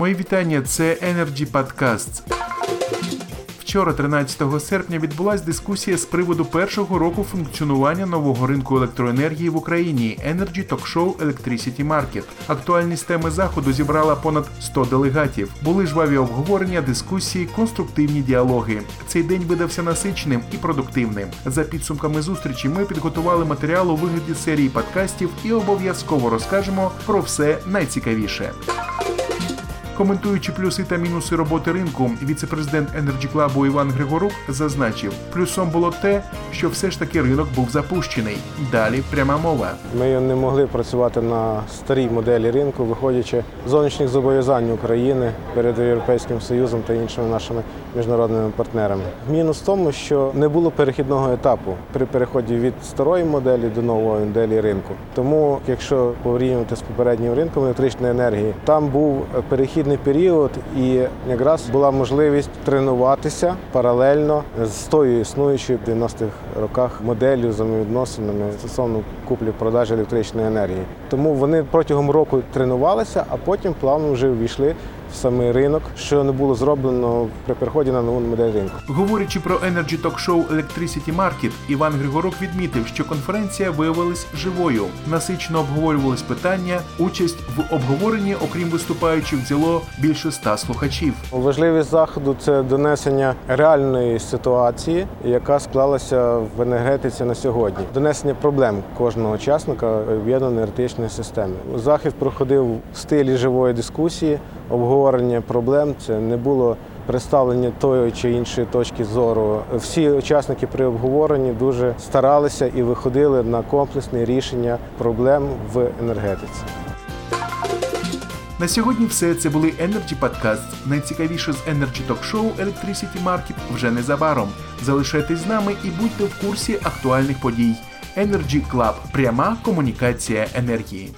Мої вітання. Це Energy Podcasts. Вчора, 13 серпня, відбулася дискусія з приводу першого року функціонування нового ринку електроенергії в Україні Energy Talk Show Electricity Market. Актуальність теми заходу зібрала понад 100 делегатів. Були жваві обговорення, дискусії, конструктивні діалоги. Цей день видався насиченим і продуктивним. За підсумками зустрічі ми підготували матеріал у вигляді серії подкастів і обов'язково розкажемо про все найцікавіше. Коментуючи плюси та мінуси роботи ринку, віце-президент Energy Club Іван Григорук зазначив, плюсом було те, що все ж таки ринок був запущений. Далі пряма мова. Ми не могли працювати на старій моделі ринку, виходячи з зовнішніх зобов'язань України перед Європейським Союзом та іншими нашими міжнародними партнерами. Мінус в тому, що не було перехідного етапу при переході від старої моделі до нової моделі ринку. Тому, якщо порівнювати з попереднім ринком електричної енергії, там був перехідний період, і якраз була можливість тренуватися паралельно з тою існуючою в 90-х роках моделлю взаємовідносинами стосовно куплі-продажі електричної енергії. Тому вони протягом року тренувалися, а потім плавно вже ввійшли в самий ринок, що не було зроблено при переході на нову модель ринку. Говорячи про Energy Talk Show Electricity Market, Іван Григорук відмітив, що конференція виявилась живою. Насичено обговорювались питання. Участь в обговоренні, окрім виступаючих, взяло більше ста слухачів. Важливість заходу це донесення реальної ситуації, яка склалася в енергетиці на сьогодні. Донесення проблем кожного учасника об'єднаної енергетичної системи. Захід проходив в стилі живої дискусії, обговорення проблем. Це не було представлення тої чи іншої точки зору. Всі учасники при обговоренні дуже старалися і виходили на комплексне рішення проблем в енергетиці. На сьогодні все це були Energy Podcasts. Найцікавіше з Energy Talk Show Electricity Market вже незабаром. Залишайтесь з нами і будьте в курсі актуальних подій. Energy Club – пряма комунікація енергії.